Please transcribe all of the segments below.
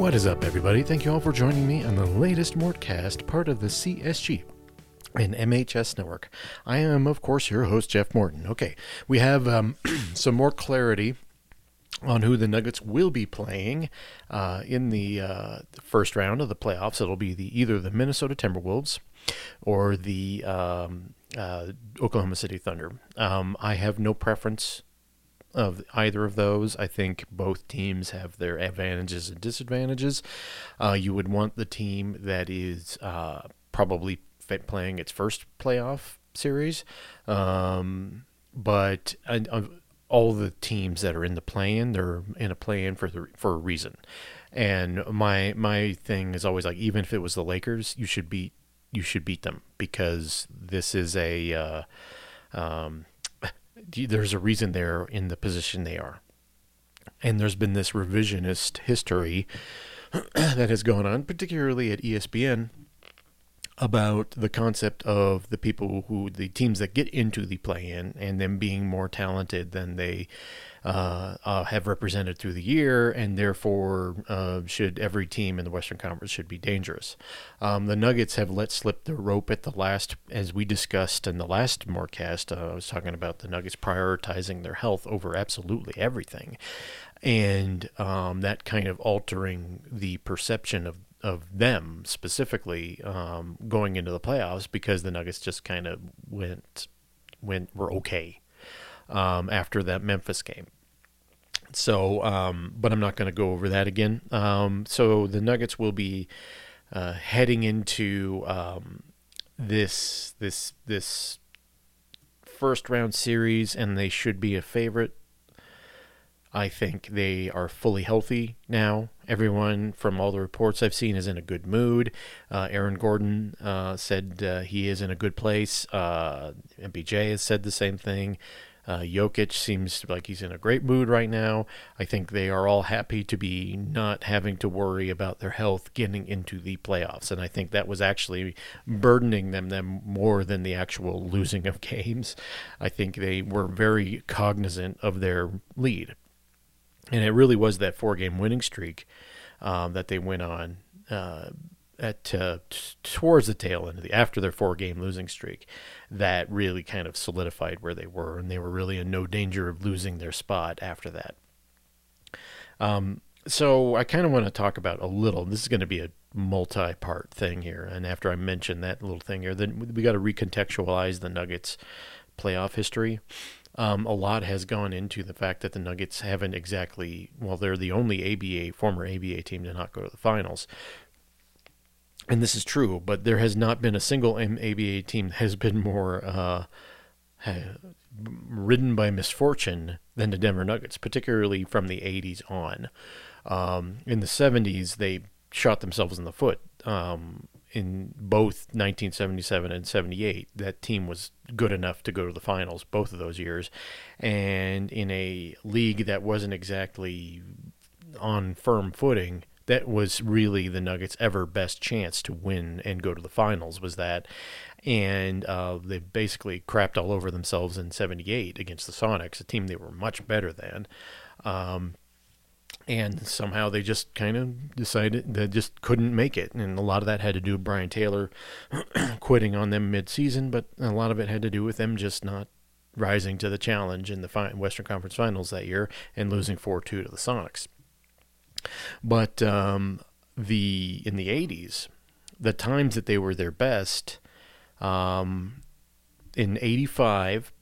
What is up, everybody? Thank you all for joining me on the latest Mortcast, part of the CSG and MHS Network. I am, of course, your host, Jeff Morton. Okay, we have um, some more clarity on who the Nuggets will be playing uh, in the, uh, first round of the playoffs. It'll be the either the Minnesota Timberwolves or the um, uh, Oklahoma City Thunder. Um, I have no preference of either of those. I think both teams have their advantages and disadvantages. Uh, you would want the team that is uh, probably playing its first playoff series, um, but uh, all the teams that are in the play-in, they're in a play-in for the, for a reason. And my my thing is always like, even if it was the Lakers, you should beat you should beat them because this is a uh, um, there's a reason they're in the position they are. And there's been this revisionist history that has gone on, particularly at ESPN, about the concept of the people who, the teams that get into the play in and them being more talented than they uh, uh, have represented through the year, and therefore uh, should every team in the Western Conference should be dangerous. Um, the Nuggets have let slip the rope at the last, as we discussed in the last Mortcast. Uh, I was talking about the Nuggets prioritizing their health over absolutely everything, and um, that kind of altering the perception of of them specifically um, going into the playoffs because the Nuggets just kind of went went were okay um, after that Memphis game. So, um, but I'm not going to go over that again. Um, so the Nuggets will be uh, heading into um, this this this first round series, and they should be a favorite. I think they are fully healthy now. Everyone, from all the reports I've seen, is in a good mood. Uh, Aaron Gordon uh, said uh, he is in a good place. Uh, MPJ has said the same thing. Uh, Jokic seems like he's in a great mood right now. I think they are all happy to be not having to worry about their health getting into the playoffs, and I think that was actually burdening them them more than the actual losing of games. I think they were very cognizant of their lead, and it really was that four game winning streak um, that they went on. Uh, at uh, t- towards the tail end of the after their four game losing streak that really kind of solidified where they were and they were really in no danger of losing their spot after that. Um, so i kind of want to talk about a little this is going to be a multi-part thing here and after i mention that little thing here then we got to recontextualize the nuggets playoff history. Um, a lot has gone into the fact that the Nuggets haven't exactly, well, they're the only ABA, former ABA team to not go to the finals and this is true, but there has not been a single ABA team that has been more uh, ridden by misfortune than the Denver Nuggets, particularly from the 80s on. Um, in the 70s, they shot themselves in the foot. Um, in both 1977 and 78, that team was good enough to go to the finals both of those years. And in a league that wasn't exactly on firm footing, that was really the Nuggets' ever best chance to win and go to the finals was that, and uh, they basically crapped all over themselves in '78 against the Sonics, a team they were much better than. Um, and somehow they just kind of decided they just couldn't make it, and a lot of that had to do with Brian Taylor quitting on them mid-season, but a lot of it had to do with them just not rising to the challenge in the Western Conference Finals that year and losing 4-2 to the Sonics. But um, the in the 80s, the times that they were their best, um, in 85,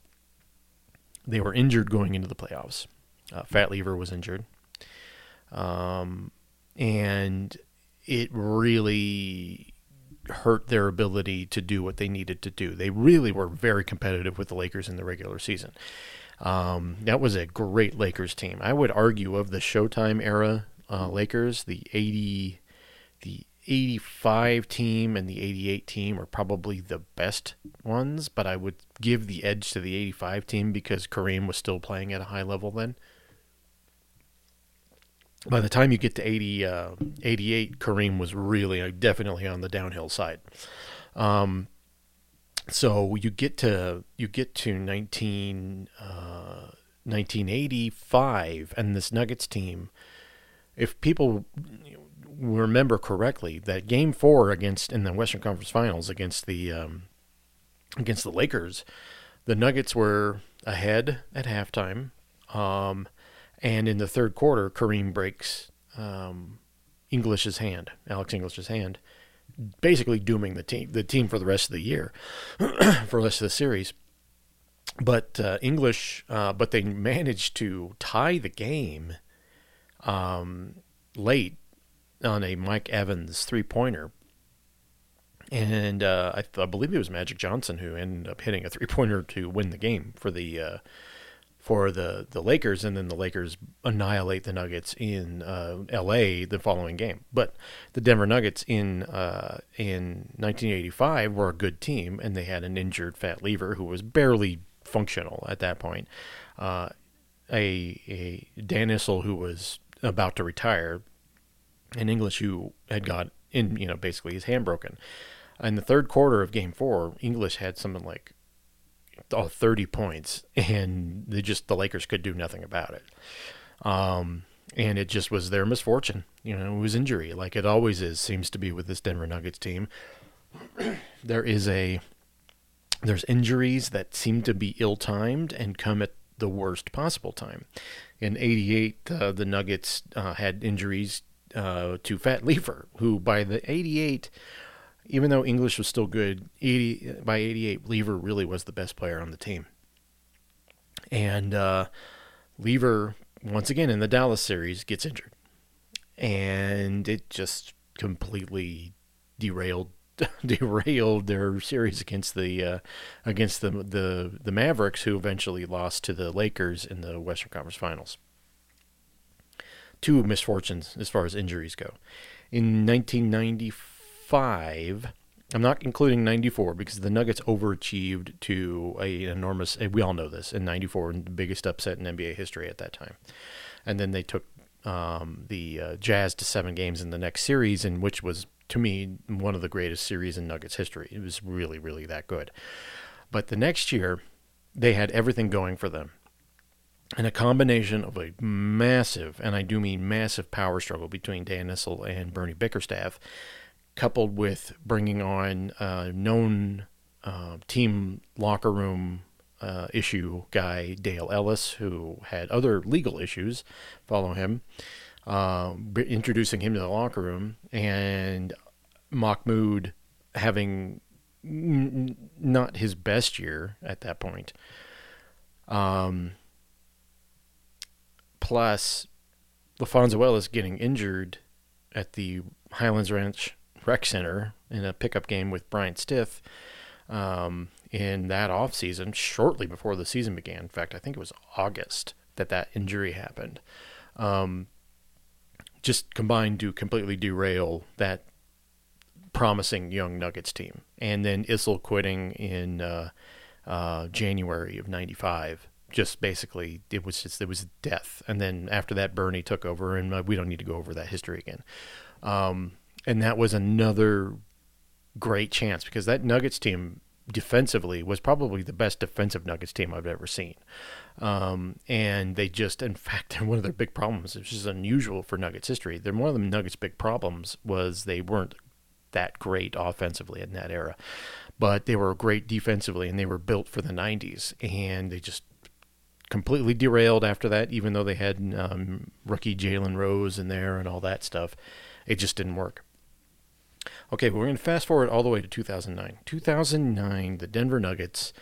they were injured going into the playoffs. Uh, Fat Lever was injured. Um, and it really hurt their ability to do what they needed to do. They really were very competitive with the Lakers in the regular season. Um, that was a great Lakers team. I would argue of the Showtime era, uh, Lakers. The 80, the 85 team and the 88 team are probably the best ones, but I would give the edge to the 85 team because Kareem was still playing at a high level then. By the time you get to 80, uh, 88, Kareem was really uh, definitely on the downhill side. Um, so you get to you get to 19, uh, 1985, and this Nuggets team if people remember correctly, that Game Four against in the Western Conference Finals against the um, against the Lakers, the Nuggets were ahead at halftime, um, and in the third quarter, Kareem breaks um, English's hand, Alex English's hand, basically dooming the team the team for the rest of the year, for the rest of the series. But uh, English, uh, but they managed to tie the game um, late on a Mike Evans three pointer. And uh, I, I, believe it was Magic Johnson who ended up hitting a three pointer to win the game for the uh, for the, the Lakers, and then the Lakers annihilate the Nuggets in uh, L.A. the following game. But the Denver Nuggets in uh, in 1985 were a good team, and they had an injured Fat Lever who was barely functional at that point. Uh, a a Dan Issel who was about to retire, an English who had got in, you know, basically his hand broken. In the third quarter of Game Four, English had something like oh, 30 points, and they just the Lakers could do nothing about it. Um, and it just was their misfortune. You know, it was injury, like it always is. Seems to be with this Denver Nuggets team. there is a there's injuries that seem to be ill-timed and come at the worst possible time. In '88, uh, the Nuggets uh, had injuries uh, to Fat Lever, who by the '88 even though English was still good, 80, by 88, Lever really was the best player on the team. And uh, Lever, once again in the Dallas series, gets injured. And it just completely derailed derailed their series against the uh, against the, the the Mavericks, who eventually lost to the Lakers in the Western Conference Finals. Two misfortunes as far as injuries go. In 1995. I'm not including 94 because the Nuggets overachieved to a, an enormous. We all know this in '94, the biggest upset in NBA history at that time. And then they took um, the uh, Jazz to seven games in the next series, in which was to me one of the greatest series in Nuggets history. It was really, really that good. But the next year, they had everything going for them. And a combination of a massive, and I do mean massive, power struggle between Dan Issel and Bernie Bickerstaff coupled with bringing on a known uh, team locker room uh, issue guy, Dale Ellis, who had other legal issues follow him, uh, introducing him to the locker room, and Mahmoud having n- not his best year at that point. Um, plus, LaPhonso Ellis getting injured at the Highlands Ranch rec center in a pickup game with Bryant Stith. um, in that off season, shortly before the season began. In fact, I think it was August that that injury happened. Um, just combined to completely derail that promising young Nuggets team. And then Issel quitting in uh, uh, January of '95. Just basically, it was just it was death. And then after that, Bernie took over, and uh, we don't need to go over that history again. Um, and that was another great chance because that Nuggets team defensively was probably the best defensive Nuggets team I've ever seen. Um, and they just, in fact, one of their big problems, which is unusual for Nuggets history, they're one of the Nuggets' big problems was they weren't that great offensively in that era, but they were great defensively and they were built for the 90s. And they just completely derailed after that, even though they had um, rookie Jalen Rose in there and all that stuff. It just didn't work. Okay, we're going to fast forward all the way to 2009. 2009, the Denver Nuggets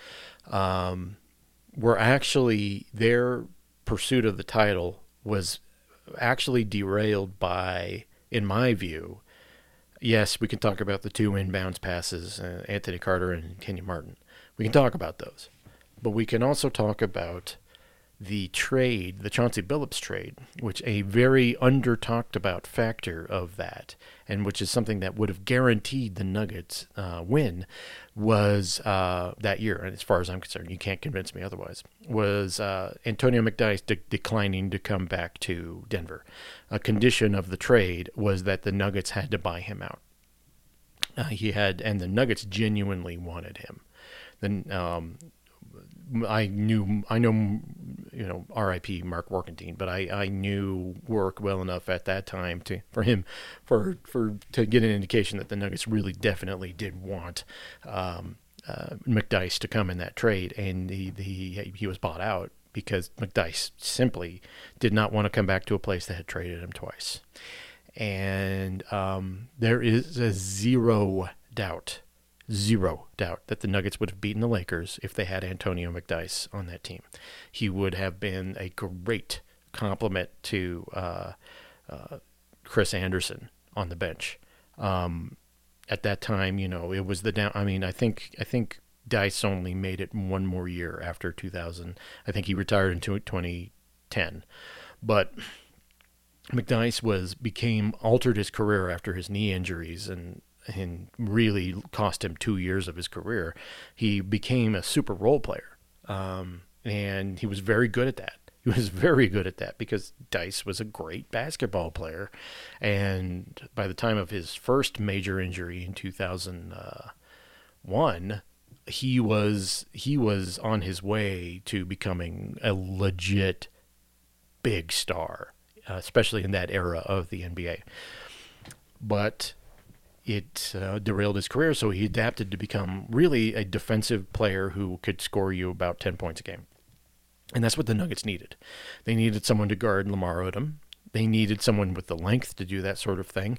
um, were actually their pursuit of the title was actually derailed by, in my view, yes, we can talk about the two inbounds passes, uh, Anthony Carter and Kenyon Martin. We can talk about those, but we can also talk about the trade, the Chauncey Billups trade, which a very under talked about factor of that, and which is something that would have guaranteed the Nuggets uh, win, was uh, that year. And as far as I'm concerned, you can't convince me otherwise. Was uh, Antonio McDyess de- declining to come back to Denver? A condition of the trade was that the Nuggets had to buy him out. Uh, he had, and the Nuggets genuinely wanted him. Then um, I knew I know you know, R.I.P. Mark Warkentien, but I, I knew work well enough at that time to for him for for to get an indication that the Nuggets really definitely did want um, uh, McDyess to come in that trade, and he, he he was bought out because McDyess simply did not want to come back to a place that had traded him twice, and um, there is a zero doubt zero doubt that the Nuggets would have beaten the Lakers if they had Antonio McDyess on that team. He would have been a great complement to uh, uh, Chris Andersen on the bench. Um, at that time, you know, it was the down. I mean, I think I think Dice only made it one more year after 2000. I think he retired in 2010, but. McDyess was became altered his career after his knee injuries and and really cost him two years of his career. He became a super role player, um, and he was very good at that. He was very good at that because Dice was a great basketball player, and by the time of his first major injury in 2001, he was he was on his way to becoming a legit big star, uh, especially in that era of the NBA. But it uh, derailed his career, so he adapted to become really a defensive player who could score you about 10 points a game. And that's what the Nuggets needed. They needed someone to guard Lamar Odom. They needed someone with the length to do that sort of thing.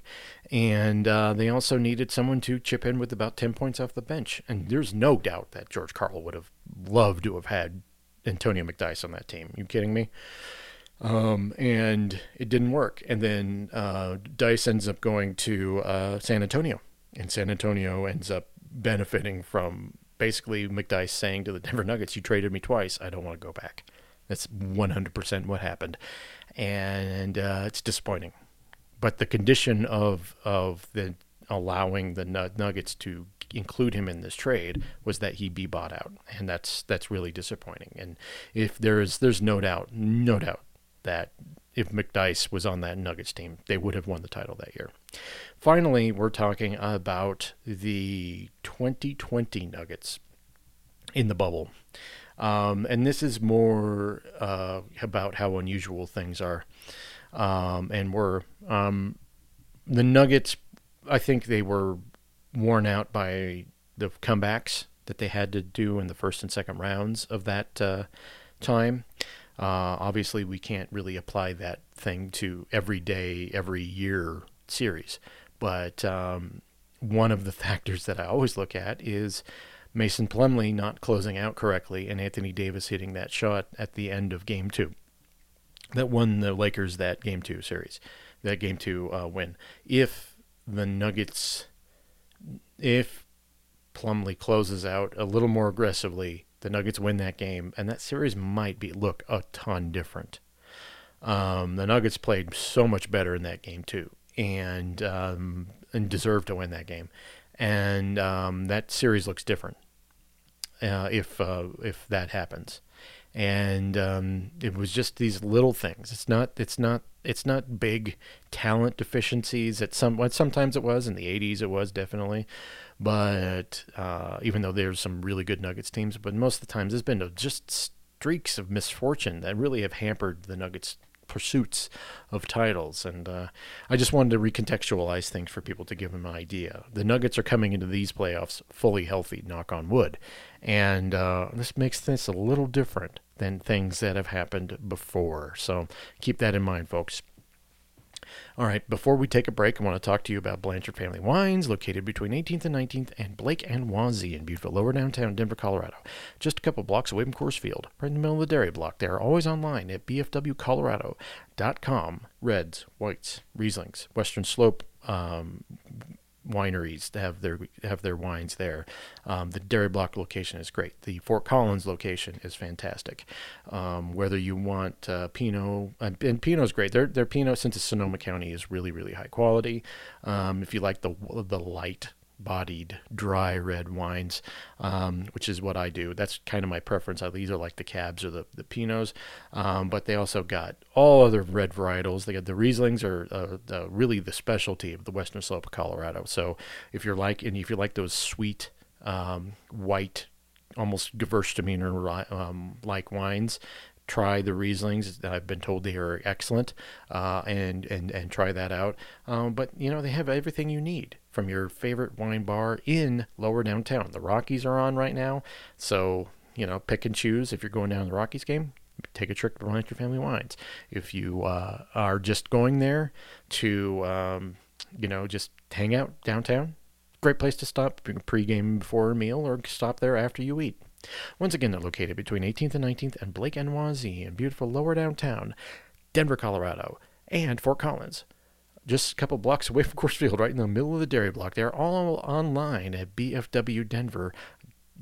And uh, they also needed someone to chip in with about 10 points off the bench. And there's no doubt that George Karl would have loved to have had Antonio McDyess on that team. You kidding me? Um, and it didn't work. And then uh, Dice ends up going to uh, San Antonio, and San Antonio ends up benefiting from basically McDyess saying to the Denver Nuggets, "You traded me twice. I don't want to go back." That's 100% what happened, and uh, it's disappointing. But the condition of of the allowing the Nuggets to include him in this trade was that he be bought out, and that's that's really disappointing. And if there's there's no doubt, no doubt that if McDyess was on that Nuggets team, they would have won the title that year. Finally, we're talking about the 2020 Nuggets in the bubble. Um, and this is more uh, about how unusual things are um, and were. Um, the Nuggets, I think they were worn out by the comebacks that they had to do in the first and second rounds of that uh, time. Uh, obviously, we can't really apply that thing to every day, every year series. But um, one of the factors that I always look at is Mason Plumlee not closing out correctly and Anthony Davis hitting that shot at the end of game two that won the Lakers that game two series, that game two uh, win. If the Nuggets, if Plumlee closes out a little more aggressively, the Nuggets win that game, and that series might be look a ton different. Um, the Nuggets played so much better in that game too, and um, and deserved to win that game, and um, that series looks different uh, if uh, if that happens. And um, it was just these little things. It's not. It's not. It's not big talent deficiencies. At some. Sometimes it was in the '80s. It was definitely, but uh, even though there's some really good Nuggets teams, but most of the times there's been just streaks of misfortune that really have hampered the Nuggets pursuits of titles. And uh, I just wanted to recontextualize things for people to give them an idea. The Nuggets are coming into these playoffs fully healthy, knock on wood. And uh, this makes this a little different than things that have happened before. So keep that in mind, folks. All right, before we take a break, I want to talk to you about Blanchard Family Wines, located between 18th and 19th and Blake and Wazee in beautiful lower downtown Denver, Colorado. Just a couple blocks away from Coors Field, right in the middle of the dairy block. They are always online at bfwcolorado.com. Reds, whites, Rieslings, Western Slope um, wineries to have their have their wines there. Um, the Dairy Block location is great. The Fort Collins location is fantastic. Um, whether you want uh, Pinot and, Pinot is great. Their their Pinot since it's Sonoma County is really really high quality. Um, if you like the the light bodied dry red wines, um, which is what I do. That's kind of my preference. I either like the cabs or the, the pinots, um, but they also got all other red varietals. They got the Rieslings are uh, the, really the specialty of the Western Slope of Colorado. So if you're like and if you like those sweet um, white, almost Gewürztraminer um, like wines, try the Rieslings. I've been told they are excellent, uh, and and and try that out. Um, but you know they have everything you need from your favorite wine bar in Lower Downtown. The Rockies are on right now, so you know pick and choose. If you're going down the Rockies game, take a trip to Blanchard Family Wines. If you uh, are just going there to um, you know just hang out downtown, great place to stop pre-game before a meal, or stop there after you eat. Once again, they're located between 18th and 19th and Blake and in beautiful lower downtown, Denver, Colorado, and Fort Collins. Just a couple blocks away from Coors Field, right in the middle of the dairy block. They're all online at BFW Denver,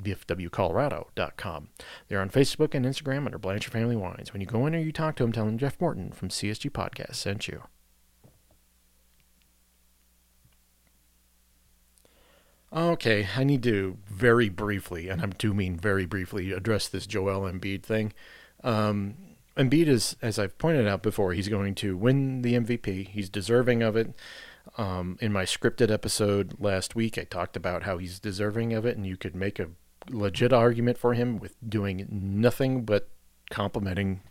BFWColorado.com. They're on Facebook and Instagram under Blanchard Family Wines. When you go in or you talk to them, tell them Jeff Morton from CSG Podcast sent you. Okay, I need to very briefly, and I do mean very briefly, address this Joel Embiid thing. Um, Embiid is, as I've pointed out before, he's going to win the MVP. He's deserving of it. Um, in my scripted episode last week, I talked about how he's deserving of it, and you could make a legit argument for him with doing nothing but complimenting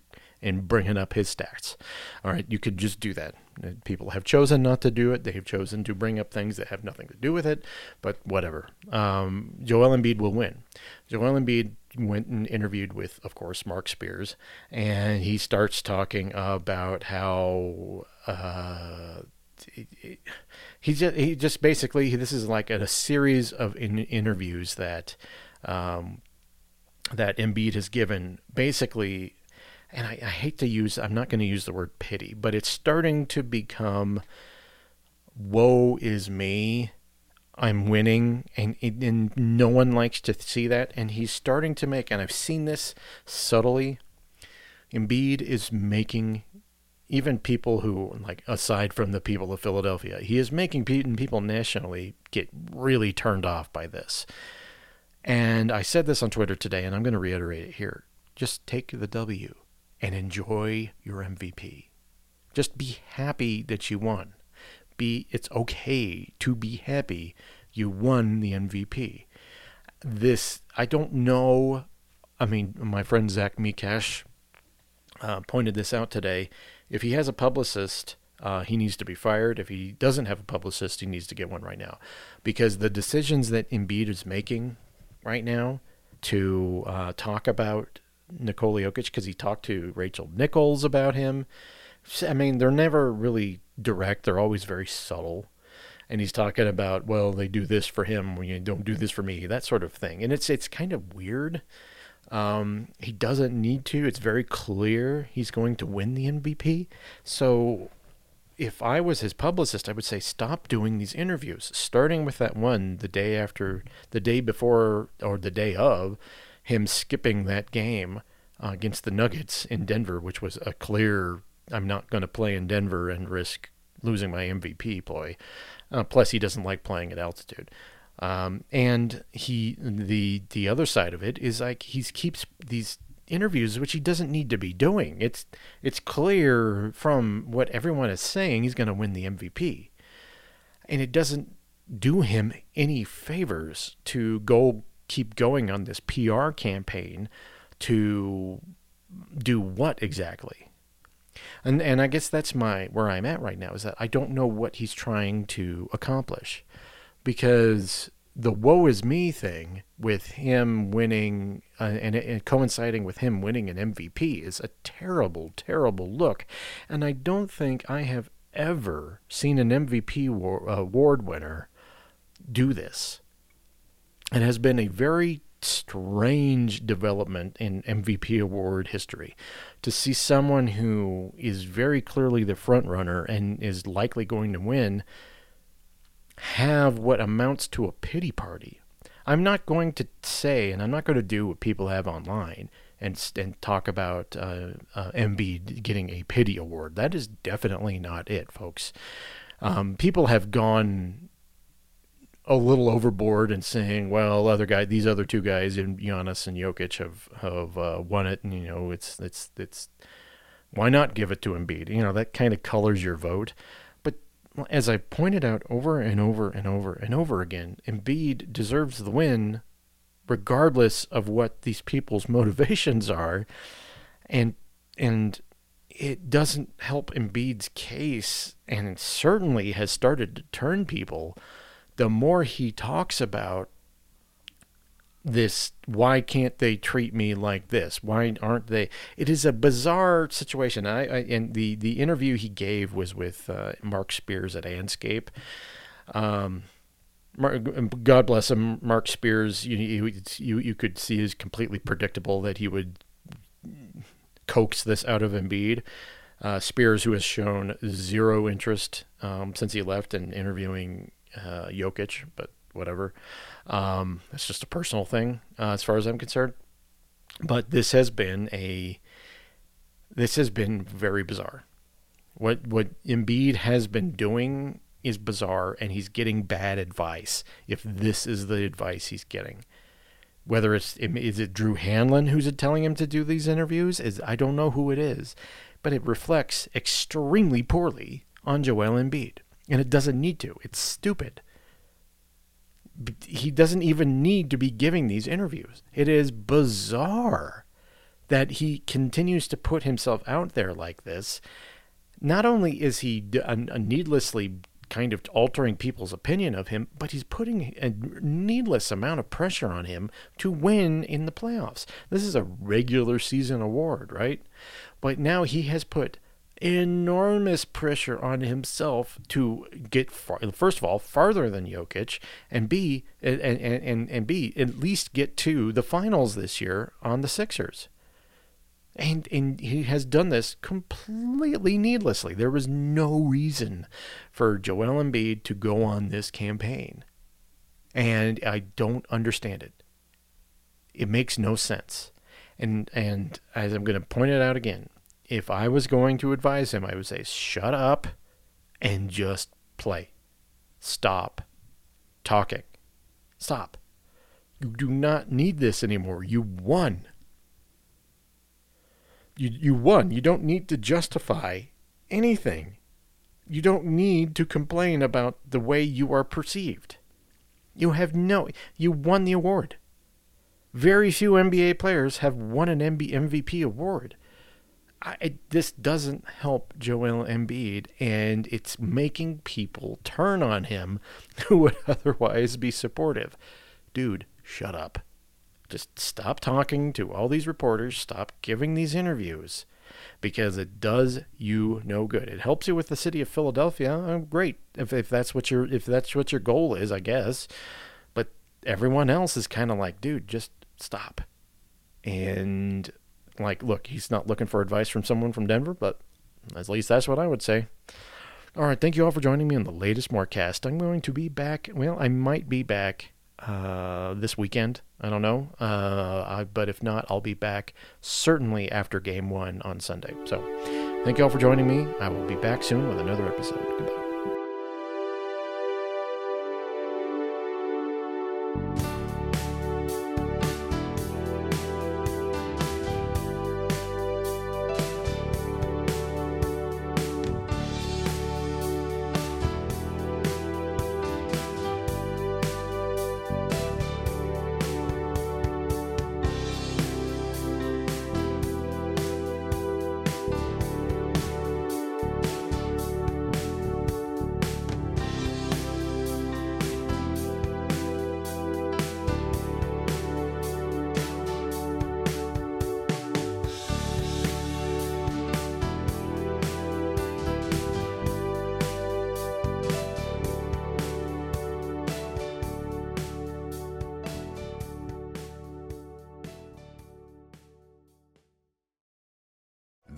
and bringing up his stats. All right, you could just do that. People have chosen not to do it. They have chosen to bring up things that have nothing to do with it, but whatever. Um, Joel Embiid will win. Joel Embiid went and interviewed with, of course, Marc Spears, and he starts talking about how. Uh, he just he just basically this is like a, series of in, interviews that um, that Embiid has given basically and I, I hate to use, I'm not going to use the word pity, but it's starting to become, woe is me. I'm winning, and, and no one likes to see that. And he's starting to make, and I've seen this subtly. Embiid is making even people who, like, aside from the people of Philadelphia, he is making people nationally get really turned off by this. And I said this on Twitter today, and I'm going to reiterate it here. Just take the W and enjoy your MVP. Just be happy that you won. Be it's okay to be happy you won the MVP. This I don't know. I mean, my friend Zach Mikesh uh, pointed this out today. If he has a publicist, uh, he needs to be fired. If he doesn't have a publicist, he needs to get one right now, because the decisions that Embiid is making right now to uh, talk about Nikola Jokic because he talked to Rachel Nichols about him. I mean, they're never really direct. They're always very subtle. And he's talking about, well, they do this for him, you don't do this for me, that sort of thing. And it's it's kind of weird. Um, he doesn't need to. It's very clear he's going to win the MVP. So if I was his publicist, I would say stop doing these interviews, starting with that one the day after, the day before, or the day of him skipping that game uh, against the Nuggets in Denver, which was a clear I'm not going to play in Denver and risk losing my MVP play. Uh, plus, he doesn't like playing at altitude. Um, and he the the other side of it is like he keeps these interviews which he doesn't need to be doing. It's it's clear from what everyone is saying he's going to win the MVP, and it doesn't do him any favors to go keep going on this PR campaign to do what exactly? And and I guess that's my where I'm at right now is that I don't know what he's trying to accomplish because the woe is me thing with him winning uh, and, and, coinciding with him winning an MVP is a terrible, terrible look. And I don't think I have ever seen an MVP war, uh, award winner do this. It has been a very strange development in MVP award history to see someone who is very clearly the front runner and is likely going to win have what amounts to a pity party. I'm not going to say, and I'm not going to do what people have online and and talk about uh, uh, Embiid getting a pity award. That is definitely not it, folks. Um, people have gone a little overboard and saying, well, other guy, these other two guys, in Giannis and Jokic, have have uh, won it, and you know, it's it's it's why not give it to Embiid? You know, that kind of colors your vote. But as I pointed out over and over and over and over again, Embiid deserves the win, regardless of what these people's motivations are. And and it doesn't help Embiid's case, and it certainly has started to turn people. The more he talks about this, why can't they treat me like this? Why aren't they? It is a bizarre situation. I, I and the the interview he gave was with uh, Marc Spears at Andscape. Um, God bless him, Marc Spears. You, you you could see is completely predictable that he would coax this out of Embiid. Uh, Spears, who has shown zero interest um, since he left in interviewing uh, Jokic, but whatever. Um, it's just a personal thing uh, as far as I'm concerned. But this has been a this has been very bizarre. What what Embiid has been doing is bizarre, and he's getting bad advice. If this is the advice he's getting, whether it's is it Drew Hanlen who's telling him to do these interviews, is I don't know who it is, but it reflects extremely poorly on Joel Embiid, and it doesn't need to. It's stupid. He doesn't even need to be giving these interviews. It is bizarre that he continues to put himself out there like this. Not only is he needlessly kind of altering people's opinion of him, but he's putting a needless amount of pressure on him to win in the playoffs. This is a regular season award, right? But now he has put enormous pressure on himself to get far, first of all farther than Jokic and B and, and, and, and B at least get to the finals this year on the Sixers. And, and he has done this completely needlessly. There was no reason for Joel Embiid to go on this campaign. And I don't understand it. It makes no sense. And and as I'm going to point it out again, if I was going to advise him, I would say shut up and just play. Stop talking. Stop. You do not need this anymore. You won you you won. You don't need to justify anything. You don't need to complain about the way you are perceived. You have no you won the award. Very few NBA players have won an MB, MVP award. I, this doesn't help Joel Embiid, and it's making people turn on him who would otherwise be supportive. Dude, shut up. Just stop talking to all these reporters, stop giving these interviews because it does you no good. It helps you with the city of Philadelphia. Oh, great. If, if that's what your if that's what your goal is, I guess. But everyone else is kind of like, dude, just stop. And like, look, he's not looking for advice from someone from Denver, but at least that's what I would say. All right, thank you all for joining me on the latest Mortcast. I'm going to be back. Well, I might be back uh, this weekend. I don't know. Uh, I, but if not, I'll be back certainly after game one on Sunday. So thank you all for joining me. I will be back soon with another episode. Goodbye.